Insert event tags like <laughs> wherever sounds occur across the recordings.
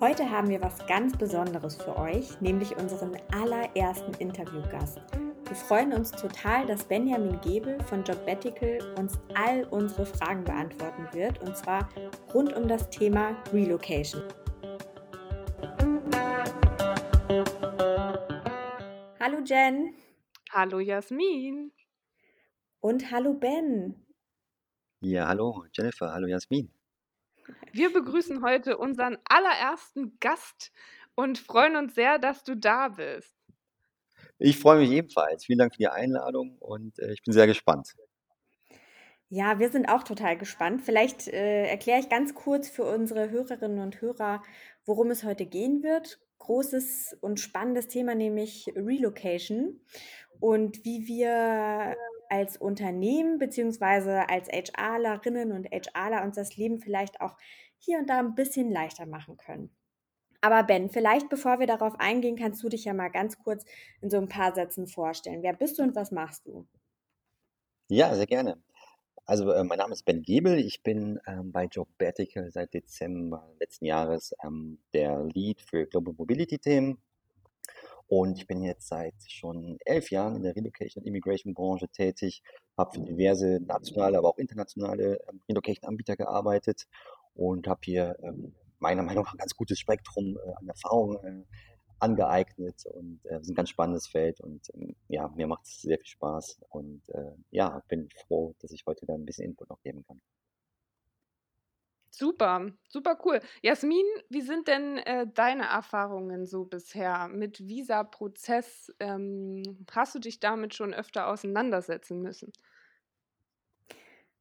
Heute haben wir was ganz Besonderes für euch, nämlich unseren allerersten Interviewgast. Wir freuen uns total, dass Benjamin Gebel von Jobbetical uns all unsere Fragen beantworten wird, und zwar rund um das Thema Relocation. Hallo Jen. Hallo Jasmin. Und hallo Ben. Ja, hallo Jennifer, hallo Jasmin. Wir begrüßen heute unseren allerersten Gast und freuen uns sehr, dass du da bist. Ich freue mich ebenfalls. Vielen Dank für die Einladung und äh, ich bin sehr gespannt. Ja, wir sind auch total gespannt. Vielleicht äh, erkläre ich ganz kurz für unsere Hörerinnen und Hörer, worum es heute gehen wird. Großes und spannendes Thema, nämlich Relocation und wie wir als Unternehmen beziehungsweise als HRlerinnen und HRler uns das Leben vielleicht auch hier und da ein bisschen leichter machen können. Aber Ben, vielleicht bevor wir darauf eingehen, kannst du dich ja mal ganz kurz in so ein paar Sätzen vorstellen. Wer bist du und was machst du? Ja, sehr gerne. Also äh, mein Name ist Ben Gebel. Ich bin ähm, bei Jobbatical seit Dezember letzten Jahres ähm, der Lead für Global Mobility Themen. Und ich bin jetzt seit schon elf Jahren in der Relocation und Immigration Branche tätig, habe für diverse nationale, aber auch internationale ähm, Relocation-Anbieter gearbeitet und habe hier ähm, meiner Meinung nach ein ganz gutes Spektrum äh, an Erfahrung äh, angeeignet und äh, ist ein ganz spannendes Feld und ähm, ja, mir macht es sehr viel Spaß und äh, ja, bin froh, dass ich heute da ein bisschen Input noch geben kann. Super, super cool. Jasmin, wie sind denn äh, deine Erfahrungen so bisher mit Visa-Prozess? Ähm, hast du dich damit schon öfter auseinandersetzen müssen?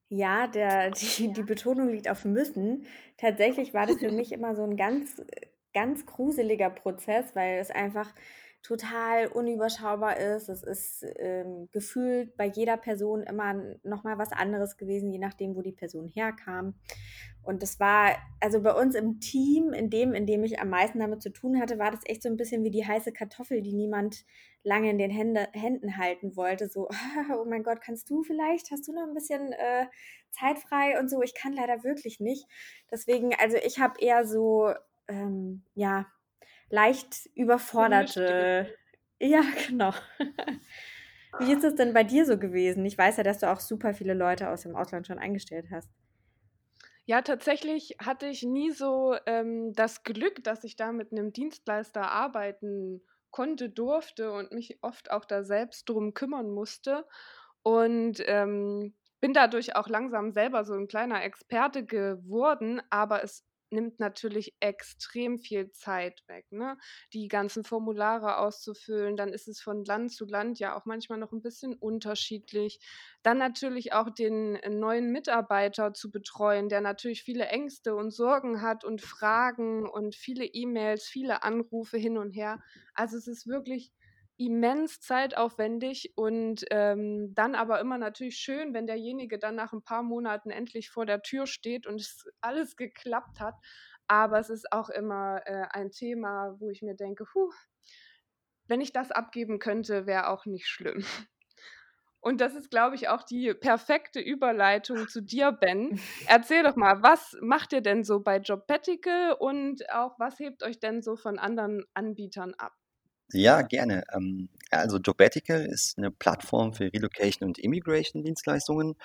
Ja, der, <laughs> die, die Betonung liegt auf müssen. Tatsächlich war das für mich immer so ein ganz, ganz gruseliger Prozess, weil es einfach total unüberschaubar ist. Es ist ähm, gefühlt bei jeder Person immer nochmal was anderes gewesen, je nachdem, wo die Person herkam. Und das war, also bei uns im Team, in dem, in dem ich am meisten damit zu tun hatte, war das echt so ein bisschen wie die heiße Kartoffel, die niemand lange in den Hände, Händen halten wollte. So, <laughs> oh mein Gott, kannst du vielleicht? Hast du noch ein bisschen äh, Zeit frei und so? Ich kann leider wirklich nicht. Deswegen, also ich habe eher so, ähm, ja, leicht überforderte. Ja, genau. <laughs> Wie ist es denn bei dir so gewesen? Ich weiß ja, dass du auch super viele Leute aus dem Ausland schon eingestellt hast. Ja, tatsächlich hatte ich nie so ähm, das Glück, dass ich da mit einem Dienstleister arbeiten konnte, durfte und mich oft auch da selbst drum kümmern musste. Und ähm, bin dadurch auch langsam selber so ein kleiner Experte geworden, aber es nimmt natürlich extrem viel Zeit weg, ne? Die ganzen Formulare auszufüllen, dann ist es von Land zu Land ja auch manchmal noch ein bisschen unterschiedlich. Dann natürlich auch den äh, neuen Mitarbeiter zu betreuen, der natürlich viele Ängste und Sorgen hat und Fragen und viele E-Mails, viele Anrufe hin und her. Also es ist wirklich immens zeitaufwendig und ähm, dann aber immer natürlich schön, wenn derjenige dann nach ein paar Monaten endlich vor der Tür steht und es <laughs> alles geklappt hat. Aber es ist auch immer äh, ein Thema, wo ich mir denke, puh, wenn ich das abgeben könnte, wäre auch nicht schlimm. <laughs> Und das ist, glaube ich, auch die perfekte Überleitung zu dir, Ben. <laughs> Erzähl doch mal, was macht ihr denn so bei Jobbetical und auch was hebt euch denn so von anderen Anbietern ab? Ja, gerne. Ähm, also Jobbatical ist eine Plattform für Relocation und Immigration-Dienstleistungen.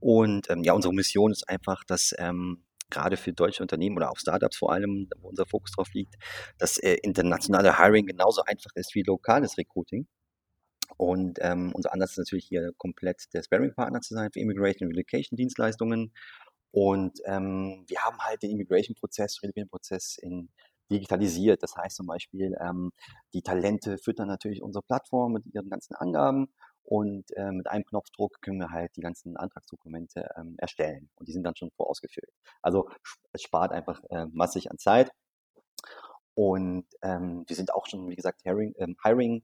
Und ähm, ja, unsere Mission ist einfach, dass ähm, gerade für deutsche Unternehmen oder auch Startups vor allem, wo unser Fokus drauf liegt, dass äh, internationale Hiring genauso einfach ist wie lokales Recruiting. Und ähm, unser Ansatz ist natürlich hier komplett der Sparing-Partner zu sein für Immigration und Relocation-Dienstleistungen. Und ähm, wir haben halt den Immigration-Prozess, Relocation-Prozess in digitalisiert. Das heißt zum Beispiel, ähm, die Talente füttern natürlich unsere Plattform mit ihren ganzen Angaben und äh, mit einem Knopfdruck können wir halt die ganzen Antragsdokumente ähm, erstellen und die sind dann schon vorausgefüllt. Also es spart einfach äh, massig an Zeit. Und ähm, wir sind auch schon, wie gesagt, Hiring, ähm, Hiring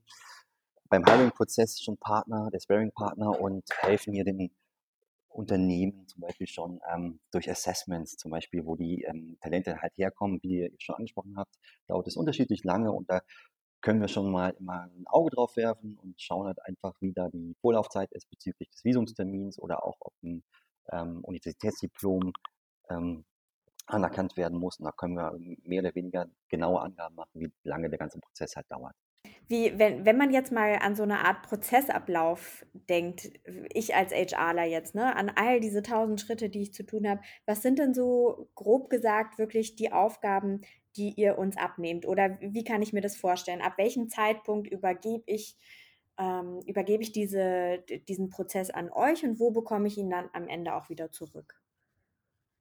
beim Hiring-Prozess schon Partner, der Sparing-Partner und helfen hier den Unternehmen zum Beispiel schon ähm, durch Assessments, zum Beispiel, wo die ähm, Talente halt herkommen, wie ihr schon angesprochen habt, dauert es unterschiedlich lange und da können wir schon mal immer ein Auge drauf werfen und schauen halt einfach, wie da die Vorlaufzeit ist bezüglich des Visumstermins oder auch ob ein ähm, Universitätsdiplom ähm, anerkannt werden muss. Und da können wir mehr oder weniger genaue Angaben machen, wie lange der ganze Prozess halt dauert. Wie, wenn, wenn man jetzt mal an so eine Art Prozessablauf denkt, ich als HRler jetzt, ne, an all diese tausend Schritte, die ich zu tun habe, was sind denn so grob gesagt wirklich die Aufgaben, die ihr uns abnehmt? Oder wie kann ich mir das vorstellen? Ab welchem Zeitpunkt übergebe ich, ähm, übergebe ich diese, diesen Prozess an euch und wo bekomme ich ihn dann am Ende auch wieder zurück?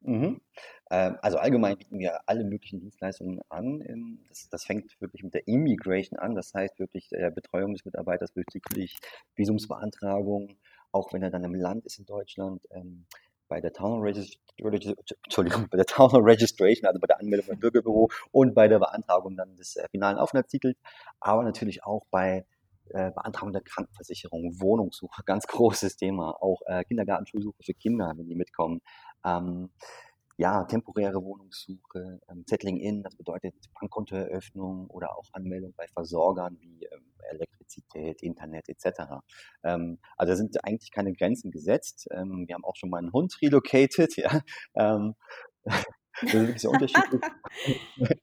Mhm. Ähm, also allgemein bieten wir alle möglichen Dienstleistungen an. Ähm, das, das fängt wirklich mit der Immigration an, das heißt wirklich der Betreuung des Mitarbeiters bezüglich Visumsbeantragung, auch wenn er dann im Land ist in Deutschland, ähm, bei der Town Entschuldigung, bei der Town Registration, also bei der Anmeldung beim Bürgerbüro und bei der Beantragung dann des äh, finalen Aufenthaltstitels, aber natürlich auch bei äh, Beantragung der Krankenversicherung, Wohnungssuche, <laughs> ganz großes Thema, auch äh, Kindergartenschulsuche für Kinder, wenn die mitkommen, ähm, ja, temporäre Wohnungssuche, ähm, Settling in, das bedeutet Bankkontoeröffnung oder auch Anmeldung bei Versorgern wie ähm, Elektrizität, Internet etc. Ähm, also da sind eigentlich keine Grenzen gesetzt. Ähm, wir haben auch schon mal einen Hund relocated, <laughs> ja. Ähm, <laughs> das ist wirklich so unterschiedlich. <laughs>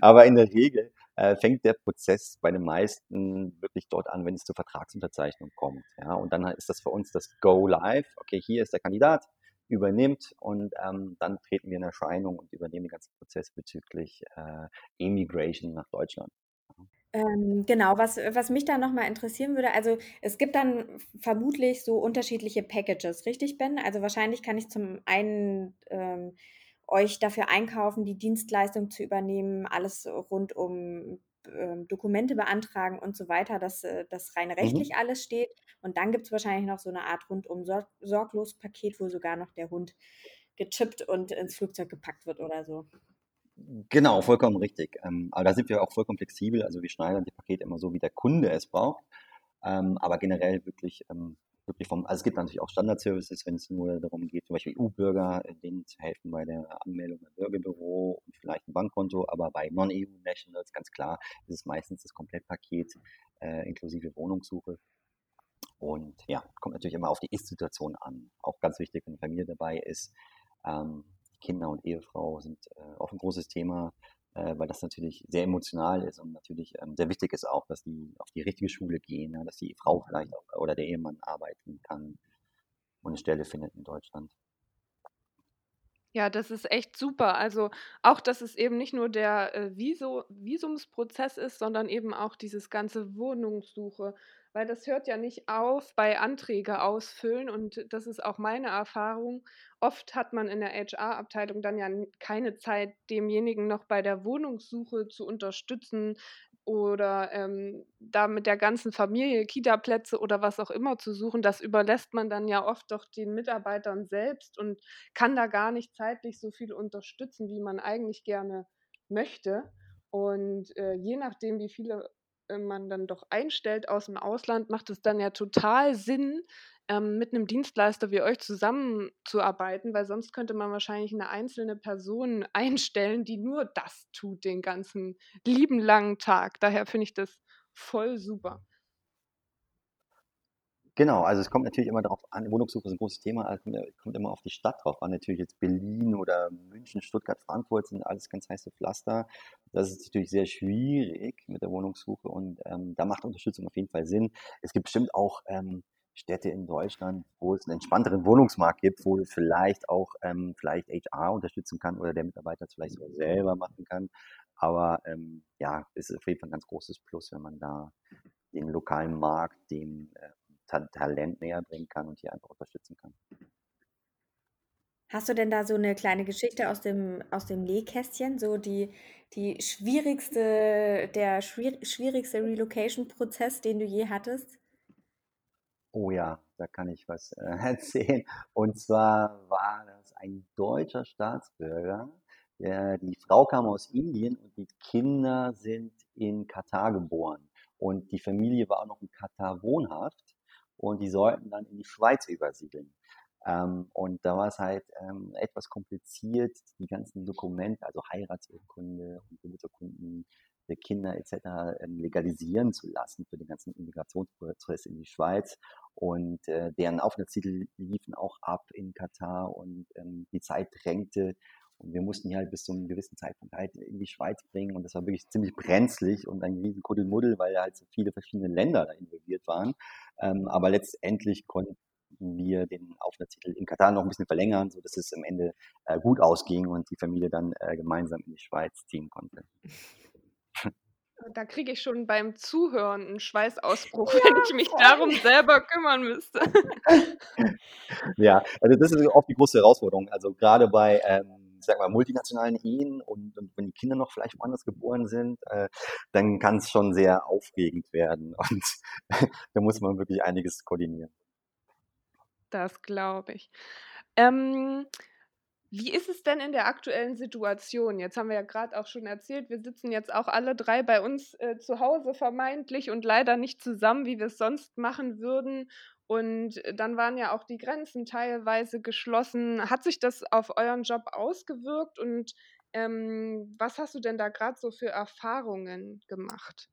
Aber in der Regel äh, fängt der Prozess bei den meisten wirklich dort an, wenn es zur Vertragsunterzeichnung kommt. Ja, und dann ist das für uns das Go Live. Okay, hier ist der Kandidat, übernimmt und ähm, dann treten wir in Erscheinung und übernehmen den ganzen Prozess bezüglich äh, Immigration nach Deutschland. Ähm, genau, was, was mich da nochmal interessieren würde, also es gibt dann vermutlich so unterschiedliche Packages, richtig, Ben? Also wahrscheinlich kann ich zum einen ähm, euch dafür einkaufen, die Dienstleistung zu übernehmen, alles rund um ähm, Dokumente beantragen und so weiter, dass äh, das rein mhm. rechtlich mhm. alles steht. Und dann gibt es wahrscheinlich noch so eine Art rundum Sor sorglos Paket, wo sogar noch der Hund gechippt und ins Flugzeug gepackt wird oder so. Genau, vollkommen richtig. Ähm, aber da sind wir auch vollkommen flexibel. Also wir schneiden die Pakete immer so, wie der Kunde es braucht. Ähm, aber generell wirklich ähm, wirklich vom, also es gibt natürlich auch Standardservices, wenn es nur darum geht, zum Beispiel EU-Bürger, äh, denen zu helfen bei der Anmeldung im Bürgerbüro und vielleicht ein Bankkonto, aber bei Non-EU-Nationals ganz klar ist es meistens das Komplettpaket äh, inklusive Wohnungssuche. Und ja, kommt natürlich immer auf die Ist-Situation an. Auch ganz wichtig, wenn Familie dabei ist. Ähm, Kinder und Ehefrau sind äh, auch ein großes Thema äh, weil das natürlich sehr emotional ist und natürlich ähm, sehr wichtig ist auch, dass die auf die richtige Schule gehen, ja, dass die Frau vielleicht auch oder der Ehemann arbeiten kann und eine Stelle findet in Deutschland. Ja, das ist echt super. Also auch, dass es eben nicht nur der äh, Visumsprozess ist, sondern eben auch dieses ganze Wohnungssuche, weil das hört ja nicht auf bei Anträge ausfüllen und das ist auch meine Erfahrung. Oft hat man in der HR-Abteilung dann ja keine Zeit, demjenigen noch bei der Wohnungssuche zu unterstützen oder ähm, da mit der ganzen Familie Kita-Plätze oder was auch immer zu suchen. Das überlässt man dann ja oft doch den Mitarbeitern selbst und kann da gar nicht zeitlich so viel unterstützen, wie man eigentlich gerne möchte. Und äh, je nachdem, wie viele man dann doch einstellt aus dem Ausland, macht es dann ja total Sinn, ähm, mit einem Dienstleister wie euch zusammenzuarbeiten, weil sonst könnte man wahrscheinlich eine einzelne Person <laughs> einstellen, die nur das tut den ganzen lieben langen Tag. Daher finde ich das voll super. Genau, also es kommt natürlich immer darauf an, Wohnungssuche ist ein großes Thema, also kommt immer auf die Stadt drauf an. Natürlich jetzt Berlin oder München, Stuttgart, Frankfurt sind alles ganz heiße Pflaster. Das ist natürlich sehr schwierig mit der Wohnungssuche und ähm, da macht Unterstützung auf jeden Fall Sinn. Es gibt bestimmt auch ähm, Städte in Deutschland, wo es einen entspannteren Wohnungsmarkt gibt, wo es vielleicht auch ähm, vielleicht HR unterstützen kann oder der Mitarbeiter es vielleicht sogar selber machen kann. Aber ähm, ja, ist auf jeden Fall ein ganz großes Plus, wenn man da den lokalen Markt, dem äh, Talent näher bringen kann und hier einfach unterstützen kann. Hast du denn da so eine kleine Geschichte aus dem, aus dem Nähkästchen, so die, die schwierigste, der schwierigste Relocation-Prozess, den du je hattest? Oh ja, da kann ich was äh, <laughs> erzählen. Und zwar war das ein deutscher Staatsbürger. Der, die Frau kam aus Indien und die Kinder sind in Katar geboren. Und die Familie war auch noch in Katar wohnhaft und die sollten dann in die Schweiz übersiedeln. Ähm, und da war es halt ähm, etwas kompliziert, die ganzen Dokumente, also Heiratsurkunde und Geburtsurkunden der Kinder etc. Ähm, legalisieren zu lassen für den ganzen Immigrationsprozess in die Schweiz. Und äh, deren Aufenthaltstitel liefen auch ab in Katar und ähm, die Zeit drängte. Und wir mussten die halt bis zu einem gewissen Zeitpunkt halt in die Schweiz bringen. Und das war wirklich ziemlich brenzlig und ein riesen Kuddelmuddel, weil halt so viele verschiedene Länder da involviert waren. Ähm, aber letztendlich konnten wir den Aufenthaltstitel in Katar noch ein bisschen verlängern, sodass es am Ende äh, gut ausging und die Familie dann äh, gemeinsam in die Schweiz ziehen konnte. <laughs> Da kriege ich schon beim Zuhören einen Schweißausbruch, ja, wenn ich mich voll. darum selber kümmern müsste. <laughs> ja, also das ist oft die große Herausforderung. Also gerade bei ähm, sag mal, multinationalen Ehen und, und, wenn die Kinder noch vielleicht woanders geboren sind, äh, dann kann es schon sehr aufregend werden. <laughs> Und da muss man wirklich einiges koordinieren. Das glaube ich. Ähm, wie ist es denn in der aktuellen Situation? Jetzt haben wir ja gerade auch schon erzählt, wir sitzen jetzt auch alle drei bei uns äh, zu Hause vermeintlich und leider nicht zusammen, wie wir es sonst machen würden. Und äh, dann waren ja auch die Grenzen teilweise geschlossen. Hat sich das auf euren Job ausgewirkt und ähm, was hast du denn da gerade so für Erfahrungen gemacht?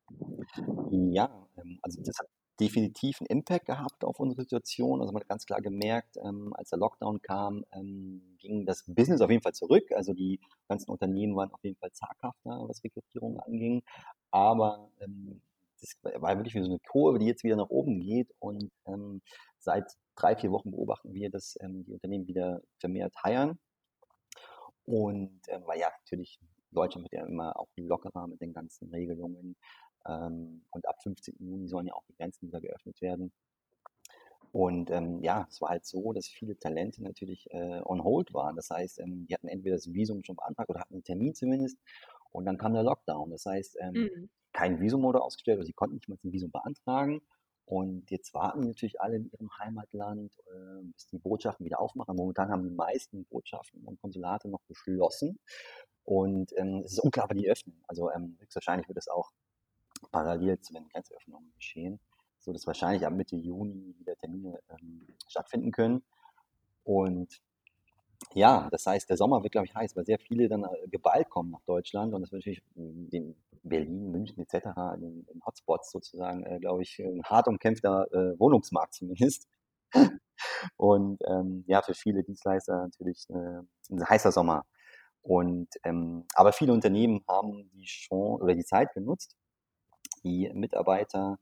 Ja, ähm, also das hat definitiv einen Impact gehabt auf unsere Situation. Also man hat ganz klar gemerkt, ähm, als der Lockdown kam, ähm, ging das Business auf jeden Fall zurück. Also die ganzen Unternehmen waren auf jeden Fall zaghafter, was Rekrutierung anging. Aber ähm, das war wirklich wie so eine Kurve, die jetzt wieder nach oben geht. Und ähm, seit drei, vier Wochen beobachten wir, dass ähm, die Unternehmen wieder vermehrt heiern. Und ähm, weil ja natürlich Deutschland wird ja immer auch lockerer mit den ganzen Regelungen. Ähm, und ab 15. Juni sollen ja auch die Grenzen wieder geöffnet werden. Und ähm, ja, es war halt so, dass viele Talente natürlich äh, on hold waren. Das heißt, ähm, die hatten entweder das Visum schon beantragt oder hatten einen Termin zumindest. Und dann kam der Lockdown. Das heißt, ähm, mhm. Kein Visum wurde ausgestellt, oder sie konnten nicht mal ein Visum beantragen. Und jetzt warten natürlich alle in ihrem Heimatland, äh, bis die Botschaften wieder aufmachen. Momentan haben die meisten Botschaften und Konsulate noch geschlossen. Und ähm, es ist unklar, wann die öffnen. Also ähm, höchstwahrscheinlich wird es auch parallel zu den Grenzöffnungen geschehen, so dass wahrscheinlich ab Mitte Juni wieder Termine ähm, stattfinden können. Und ja, das heißt, der Sommer wird, glaube ich, heiß, weil sehr viele dann äh, geballt kommen nach Deutschland und das wird natürlich in Berlin, München etc., in den Hotspots sozusagen, äh, glaube ich, ein hart umkämpfter äh, Wohnungsmarkt zumindest. <laughs> und ähm, ja, für viele Dienstleister natürlich äh, ein heißer Sommer. Und ähm, aber viele Unternehmen haben die Chance oder die Zeit genutzt, die Mitarbeiter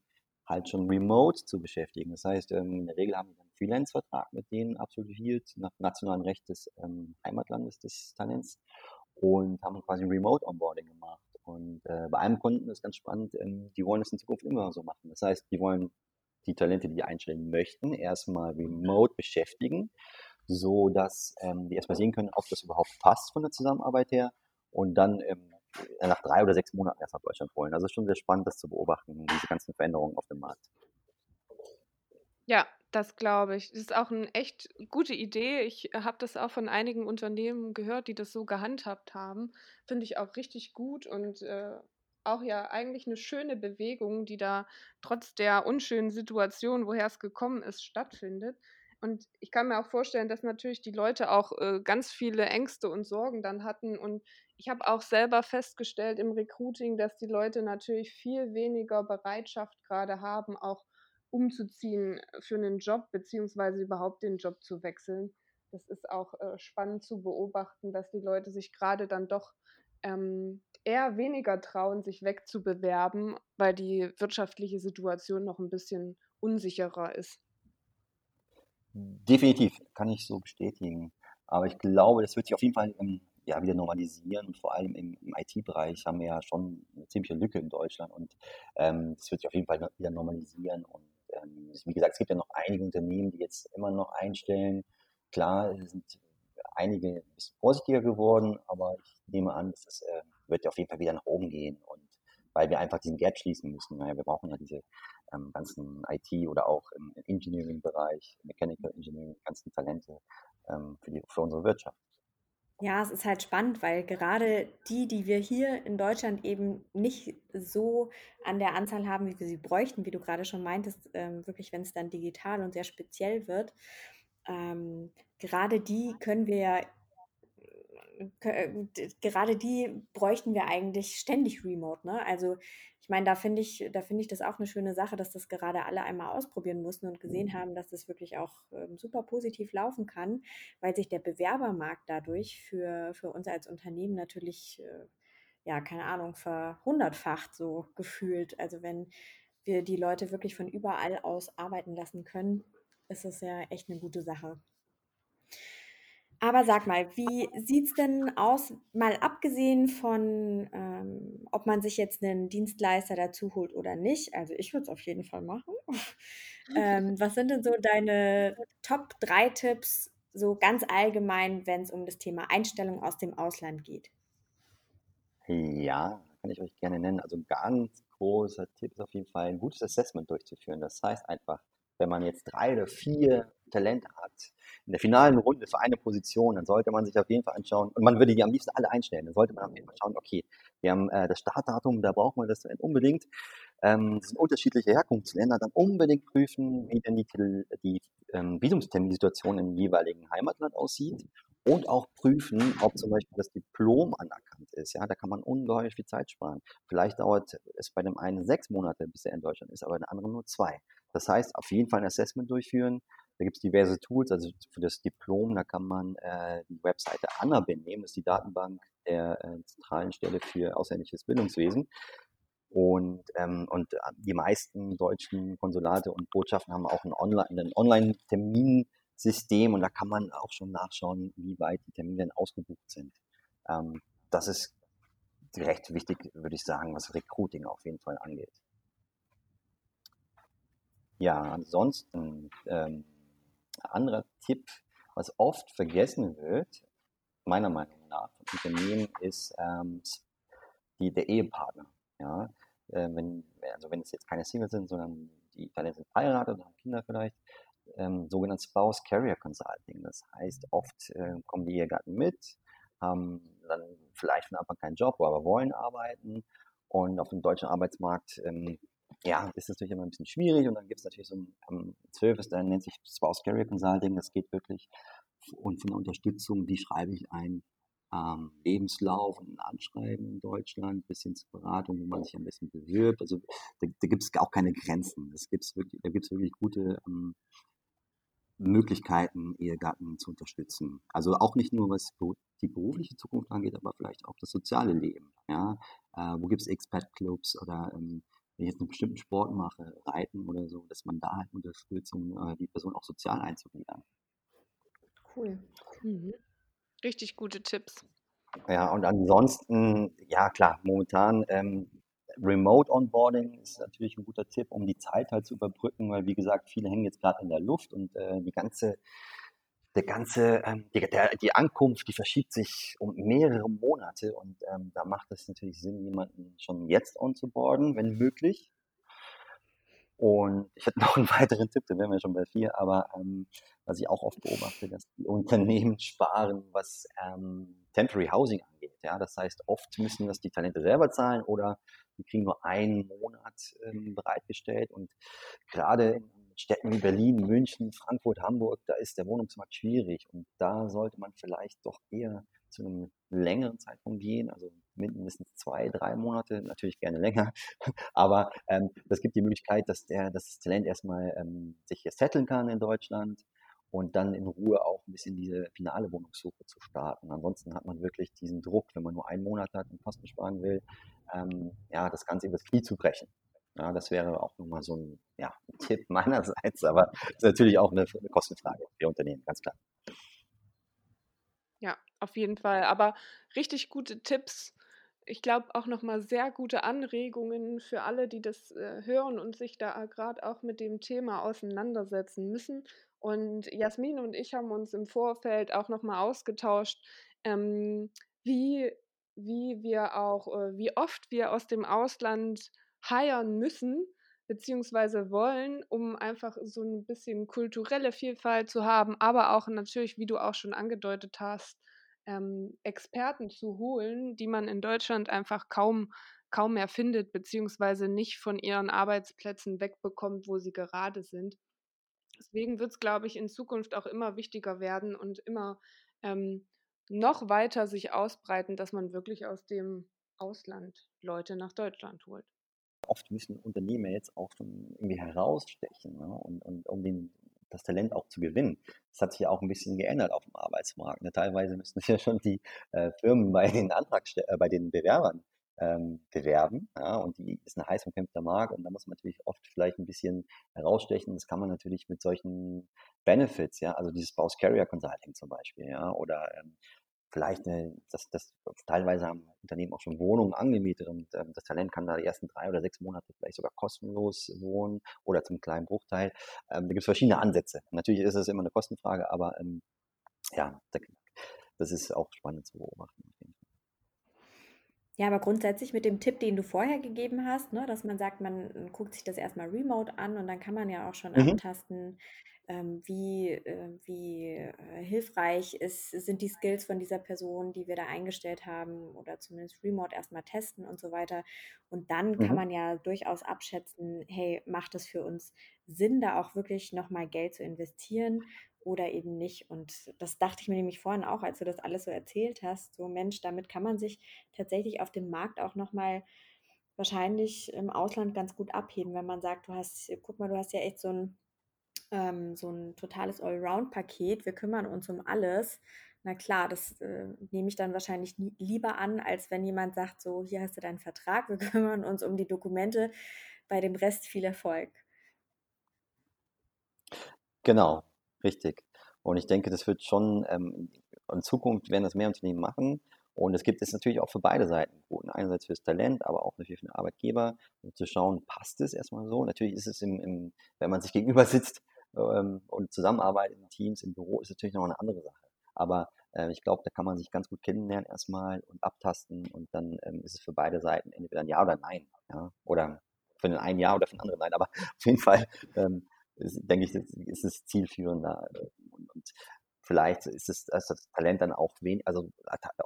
halt schon remote zu beschäftigen. Das heißt, ähm, in der Regel haben wir einen Freelance-Vertrag mit denen absolviert, nach nationalem Recht des ähm, Heimatlandes des Talents und haben quasi Remote-Onboarding gemacht. Und äh, bei einem Kunden ist ganz spannend, ähm, die wollen es in Zukunft immer so machen. Das heißt, die wollen die Talente, die einstellen möchten, erstmal remote beschäftigen, so dass ähm, die erstmal sehen können, ob das überhaupt passt von der Zusammenarbeit her und dann ähm, nach drei oder sechs Monaten erst nach Deutschland holen. Also schon sehr spannend, das zu beobachten, diese ganzen Veränderungen auf dem Markt. Ja, das glaube ich. Das ist auch eine echt gute Idee. Ich habe das auch von einigen Unternehmen gehört, die das so gehandhabt haben. Finde ich auch richtig gut und äh, auch ja eigentlich eine schöne Bewegung, die da trotz der unschönen Situation, woher es gekommen ist, stattfindet. Und ich kann mir auch vorstellen, dass natürlich die Leute auch äh, ganz viele Ängste und Sorgen dann hatten. Und ich habe auch selber festgestellt im Recruiting, dass die Leute natürlich viel weniger Bereitschaft gerade haben, auch umzuziehen für einen Job, beziehungsweise überhaupt den Job zu wechseln. Das ist auch äh, spannend zu beobachten, dass die Leute sich gerade dann doch ähm, eher weniger trauen, sich wegzubewerben, weil die wirtschaftliche Situation noch ein bisschen unsicherer ist. Definitiv, kann ich so bestätigen. Aber ich glaube, das wird sich auf jeden Fall ähm, ja, wieder normalisieren und vor allem im, im IT-Bereich haben wir ja schon eine ziemliche Lücke in Deutschland und ähm, das wird sich auf jeden Fall wieder normalisieren. Und ähm, wie gesagt, es gibt ja noch einige Unternehmen, die jetzt immer noch einstellen. Klar, sind einige ein bisschen vorsichtiger geworden, aber ich nehme an, das äh, wird auf jeden Fall wieder nach oben gehen und weil wir einfach diesen Gap schließen müssen. Naja, wir brauchen ja diese ähm, ganzen IT- oder auch im Engineering-Bereich, Mechanical Engineering, ganzen Talente ähm, für, die, für unsere Wirtschaft. Ja, es ist halt spannend, weil gerade die, die wir hier in Deutschland eben nicht so an der Anzahl haben, wie wir sie bräuchten, wie du gerade schon meintest, ähm, wirklich, wenn es dann digital und sehr speziell wird, ähm, gerade die können wir ja gerade die bräuchten wir eigentlich ständig remote, ne? Also ich meine, da finde ich, da finde ich das auch eine schöne Sache, dass das gerade alle einmal ausprobieren mussten und gesehen haben, dass das wirklich auch ähm, super positiv laufen kann, weil sich der Bewerbermarkt dadurch für, für uns als Unternehmen natürlich, äh, ja, keine Ahnung, verhundertfacht so gefühlt. Also wenn wir die Leute wirklich von überall aus arbeiten lassen können, ist das ja echt eine gute Sache. Aber sag mal, wie sieht es denn aus, mal abgesehen von, ähm, ob man sich jetzt einen Dienstleister dazu holt oder nicht? Also ich würde es auf jeden Fall machen. <laughs> ähm, was sind denn so deine Top 3 Tipps, so ganz allgemein, wenn es um das Thema Einstellung aus dem Ausland geht? Ja, kann ich euch gerne nennen. Also ein ganz großer Tipp ist auf jeden Fall, ein gutes Assessment durchzuführen. Das heißt einfach, wenn man jetzt drei oder vier Talente hat in der finalen Runde für eine Position, dann sollte man sich auf jeden Fall anschauen, und man würde die am liebsten alle einstellen, dann sollte man auf jeden Fall schauen, okay, wir haben äh, das Startdatum, da braucht man das unbedingt. Ähm, das sind unterschiedliche Herkunftsländer, dann unbedingt prüfen, wie denn die, die ähm, Visumsterminsituation im jeweiligen Heimatland aussieht und auch prüfen, ob zum Beispiel das Diplom anerkannt ist. Ja, da kann man ungeheuer viel Zeit sparen. Vielleicht dauert es bei dem einen sechs Monate, bis er in Deutschland ist, aber bei dem anderen nur zwei. Das heißt, auf jeden Fall ein Assessment durchführen. Da gibt es diverse Tools, also für das Diplom, da kann man äh, die Webseite Annabin nehmen, das ist die Datenbank der äh, zentralen Stelle für ausländisches Bildungswesen. Und, ähm, und äh, die meisten deutschen Konsulate und Botschaften haben auch ein Online-Termin. Online System und da kann man auch schon nachschauen, wie weit die Termine ausgebucht sind. Ähm, das ist recht wichtig, würde ich sagen, was Recruiting auf jeden Fall angeht. Ja, ansonsten ähm, anderer Tipp, was oft vergessen wird, meiner Meinung nach von Unternehmen, ist ähm, die, der Ehepartner. Ja? Äh, wenn, also wenn es jetzt keine Singles sind, sondern die Italiener sind verheiratet und haben Kinder vielleicht, ähm, sogenanntes Spouse Carrier Consulting. Das heißt, oft äh, kommen die Ehegatten mit, haben dann vielleicht von Anfang keinen Job, aber wollen arbeiten. Und auf dem deutschen Arbeitsmarkt ähm, ja, ist natürlich immer ein bisschen schwierig. Und dann gibt es natürlich so ein um, Service, der nennt sich Spouse Carrier Consulting. Das geht wirklich und von der Unterstützung, wie schreibe ich ein ähm, Lebenslauf und ein Anschreiben in Deutschland, bis hin zur Beratung, wo man sich ein bisschen bewirbt. Also da, da gibt es auch keine Grenzen. Das gibt's wirklich, da gibt es wirklich gute ähm, Möglichkeiten, Ehegatten zu unterstützen. Also auch nicht nur, was die berufliche Zukunft angeht, aber vielleicht auch das soziale Leben. Ja? Äh, wo gibt es Expat-Clubs oder ähm, wenn ich jetzt einen bestimmten Sport mache, Reiten oder so, dass man da halt unterstützt, um äh, die Person auch sozial einzugliedern. Cool. Mhm. Richtig gute Tipps. Ja, und ansonsten, ja klar, momentan ähm, Remote Onboarding ist natürlich ein guter Tipp, um die Zeit halt zu überbrücken, weil wie gesagt, viele hängen jetzt gerade in der Luft und äh, die ganze, der ganze, ähm, die, der, die Ankunft, die verschiebt sich um mehrere Monate und ähm, da macht es natürlich Sinn, jemanden schon jetzt onzuboarden, wenn möglich. Und ich hätte <laughs> noch einen weiteren Tipp, dann wären wir schon bei vier, aber ähm, was ich auch oft beobachte, dass die Unternehmen <laughs> sparen, was ähm, Temporary Housing angeht. Ja, das heißt, oft müssen das die Talente selber zahlen oder die kriegen nur einen Monat ähm, bereitgestellt. Und gerade in Städten wie Berlin, München, Frankfurt, Hamburg, da ist der Wohnungsmarkt schwierig. Und da sollte man vielleicht doch eher zu einem längeren Zeitraum gehen, also mindestens zwei, drei Monate, natürlich gerne länger. <laughs> Aber ähm, das gibt die Möglichkeit, dass, der, dass das Talent erstmal ähm, sich hier setteln kann in Deutschland und dann in Ruhe auch ein bisschen diese finale Wohnungssuche zu starten. Ansonsten hat man wirklich diesen Druck, wenn man nur einen Monat hat und Kosten sparen will, ähm, ja, das Ganze übers Knie zu brechen. Ja, das wäre auch nochmal so ein, ja, ein Tipp <laughs> meinerseits, aber ist natürlich auch eine, eine Kostenfrage für Unternehmen, ganz klar. Ja, auf jeden Fall. Aber richtig gute Tipps. Ich glaube auch nochmal sehr gute Anregungen für alle, die das äh, hören und sich da gerade auch mit dem Thema auseinandersetzen müssen. Und Jasmin und ich haben uns im Vorfeld auch nochmal ausgetauscht, ähm, wie, wie wir auch, äh, wie oft wir aus dem Ausland heiern müssen, beziehungsweise wollen, um einfach so ein bisschen kulturelle Vielfalt zu haben, aber auch natürlich, wie du auch schon angedeutet hast, ähm, Experten zu holen, die man in Deutschland einfach kaum, kaum mehr findet, beziehungsweise nicht von ihren Arbeitsplätzen wegbekommt, wo sie gerade sind. Deswegen wird es, glaube ich, in Zukunft auch immer wichtiger werden und immer ähm, noch weiter sich ausbreiten, dass man wirklich aus dem Ausland Leute nach Deutschland holt. Oft müssen Unternehmen jetzt auch schon irgendwie herausstechen ne? und, und um den, das Talent auch zu gewinnen. Das hat sich ja auch ein bisschen geändert auf dem Arbeitsmarkt. Ne? Teilweise müssen <laughs> ja schon die äh, Firmen bei den Antragste äh, bei den Bewerbern ähm, bewerben. Ja, und die ist ein heiß umkämpfter Markt und da muss man natürlich oft vielleicht ein bisschen herausstechen. Das kann man natürlich mit solchen Benefits, ja, also dieses Spouse Carrier Consulting zum Beispiel, ja, oder ähm, vielleicht eine, das, das teilweise haben Unternehmen auch schon Wohnungen angemietet und ähm, das Talent kann da die ersten drei oder sechs Monate vielleicht sogar kostenlos wohnen oder zum kleinen Bruchteil. Ähm, da gibt es verschiedene Ansätze. Natürlich ist es immer eine Kostenfrage, aber ähm, ja, das ist auch spannend zu beobachten. Ja, aber grundsätzlich mit dem Tipp, den du vorher gegeben hast, ne, dass man sagt, man guckt sich das erstmal remote an und dann kann man ja auch schon Mhm. abtasten, ähm, wie, äh, wie äh, hilfreich ist, sind die Skills von dieser Person, die wir da eingestellt haben oder zumindest remote erstmal testen und so weiter. Und dann kann Mhm. man ja durchaus abschätzen, hey, macht es für uns Sinn, da auch wirklich nochmal Geld zu investieren? oder eben nicht. Und das dachte ich mir nämlich vorhin auch, als du das alles so erzählt hast. So Mensch, damit kann man sich tatsächlich auf dem Markt auch nochmal wahrscheinlich im Ausland ganz gut abheben, wenn man sagt, du hast, guck mal, du hast ja echt so ein, ähm, so ein totales Allround-Paket, wir kümmern uns um alles. Na klar, das äh, nehme ich dann wahrscheinlich lieber an, als wenn jemand sagt, so, hier hast du deinen Vertrag, wir <laughs> kümmern uns um die Dokumente, bei dem Rest viel Erfolg. Genau, Richtig. Und ich denke, das wird schon, ähm, in Zukunft werden das mehr Unternehmen machen. Und es gibt es natürlich auch für beide Seiten Quoten. Einerseits fürs Talent, aber auch natürlich für den Arbeitgeber, um zu schauen, passt es erstmal so. Natürlich ist es, im, im, wenn man sich gegenüber sitzt ähm, und zusammenarbeitet in Teams, im Büro, ist natürlich noch eine andere Sache. Aber äh, ich glaube, da kann man sich ganz gut kennenlernen erstmal und abtasten und dann ähm, ist es für beide Seiten entweder ein Ja oder Nein. Ja? Oder für den einen Ja oder für den anderen Nein. Aber auf jeden Fall ähm, ist, denke ich, ist es zielführender. Und, und vielleicht ist es ist das Talent dann auch wenig, also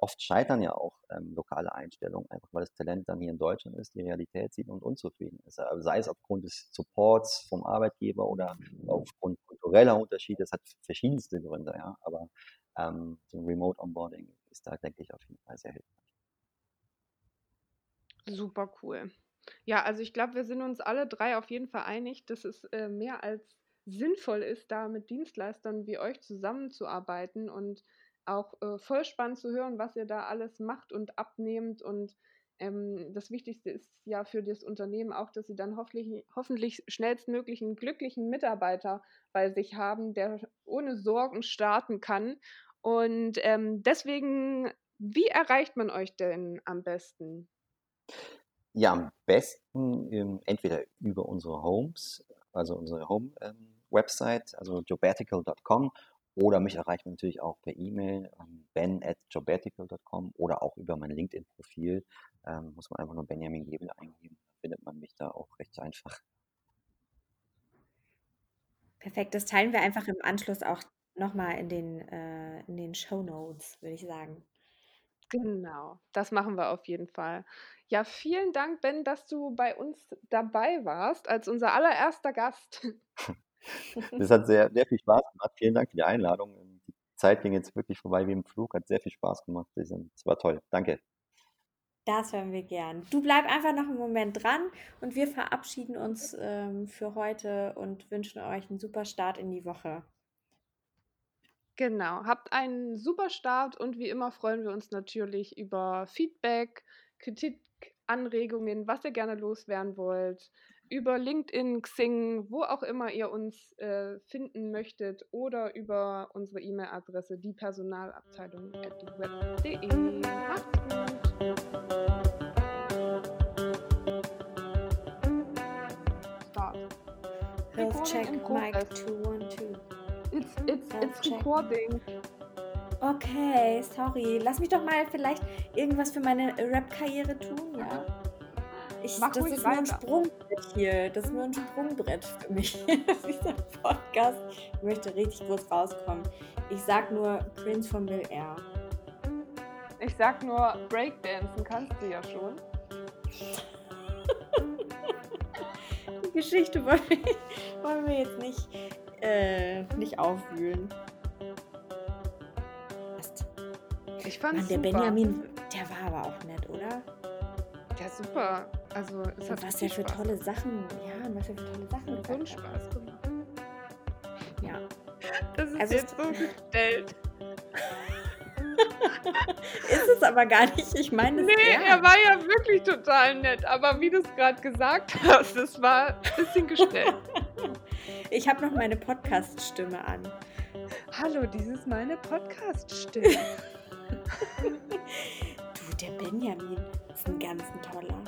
oft scheitern ja auch ähm, lokale Einstellungen, einfach weil das Talent dann hier in Deutschland ist, die Realität sieht und unzufrieden ist. Also sei es aufgrund des Supports vom Arbeitgeber oder aufgrund kultureller Unterschiede, das hat verschiedenste Gründe, ja. Aber ähm, so ein Remote Onboarding ist da, denke ich, auf jeden Fall sehr hilfreich. Super cool. Ja, also ich glaube, wir sind uns alle drei auf jeden Fall einig, dass es äh, mehr als sinnvoll ist, da mit Dienstleistern wie euch zusammenzuarbeiten und auch äh, voll spannend zu hören, was ihr da alles macht und abnehmt. Und ähm, das Wichtigste ist ja für das Unternehmen auch, dass sie dann hoffentlich, hoffentlich schnellstmöglich einen glücklichen Mitarbeiter bei sich haben, der ohne Sorgen starten kann. Und ähm, deswegen, wie erreicht man euch denn am besten? Ja, am besten ähm, entweder über unsere Homes, also unsere Home-Website, ähm, also jobatical.com oder mich erreicht man natürlich auch per E-Mail, ähm, ben at jobatical.com oder auch über mein LinkedIn-Profil. Ähm, muss man einfach nur Benjamin Gebel eingeben, dann findet man mich da auch recht einfach. Perfekt, das teilen wir einfach im Anschluss auch nochmal in den, äh, in den Show Notes, würde ich sagen. Genau, das machen wir auf jeden Fall. Ja, vielen Dank, Ben, dass du bei uns dabei warst als unser allererster Gast. <laughs> Das hat sehr, sehr viel Spaß gemacht. Vielen Dank für die Einladung. Die Zeit ging jetzt wirklich vorbei wie im Flug. Hat sehr viel Spaß gemacht. Es war toll. Danke. Das hören wir gern. Du bleib einfach noch einen Moment dran und wir verabschieden uns ähm, für heute und wünschen euch einen super Start in die Woche. Genau, habt einen super Start und wie immer freuen wir uns natürlich über Feedback, Kritik, Anregungen, was ihr gerne loswerden wollt, über LinkedIn, Xing, wo auch immer ihr uns äh, finden möchtet oder über unsere E-Mail-Adresse diepersonalabteilung.web.de. Macht's gut! Start. Health check, Mic 212. It's, it's, it's recording. Okay, sorry. Lass mich doch mal vielleicht irgendwas für meine Rap-Karriere tun, ja? Ich, Mach das ist weiter. nur ein Sprungbrett hier. Das ist nur ein Sprungbrett für mich. <laughs> Dieser Podcast ich möchte richtig groß rauskommen. Ich sag nur Prince von Bill Air. Ich sag nur Breakdancen kannst du ja schon. <laughs> Die Geschichte wollen wir, wollen wir jetzt nicht äh, nicht aufwühlen. Ich fand Mann, der super. Benjamin, der war aber auch nett, oder? Ja, super. Also, es hat Und was der richtig für Spaß tolle Sachen, ja, und was er für tolle Sachen gemacht. So einen gesagt hat. Spaß gemacht. Ja. Das ist Also, jetzt so gestellt. <laughs> ist es aber gar nicht. Ich meine es Nee, er war ja wirklich total nett. Aber wie du es gerade gesagt hast, das war ein bisschen gestellt. <laughs> Ich habe noch meine Podcast-Stimme an. Hallo, dies ist meine Podcast-Stimme. <laughs> Du, der Benjamin ist ein ganz ein toller.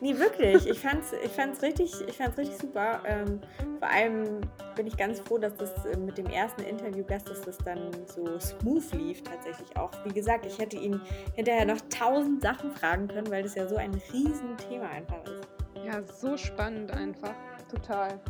Nee, wirklich. Ich fand's, ich fand's richtig, ich fand's richtig super. Ähm, vor allem bin ich ganz froh, dass das äh, mit dem ersten Interviewgast, dass das dann so smooth lief tatsächlich auch. Wie gesagt, ich hätte ihn hinterher noch tausend Sachen fragen können, weil das ja so ein Riesenthema einfach ist. Ja, so spannend einfach. Total.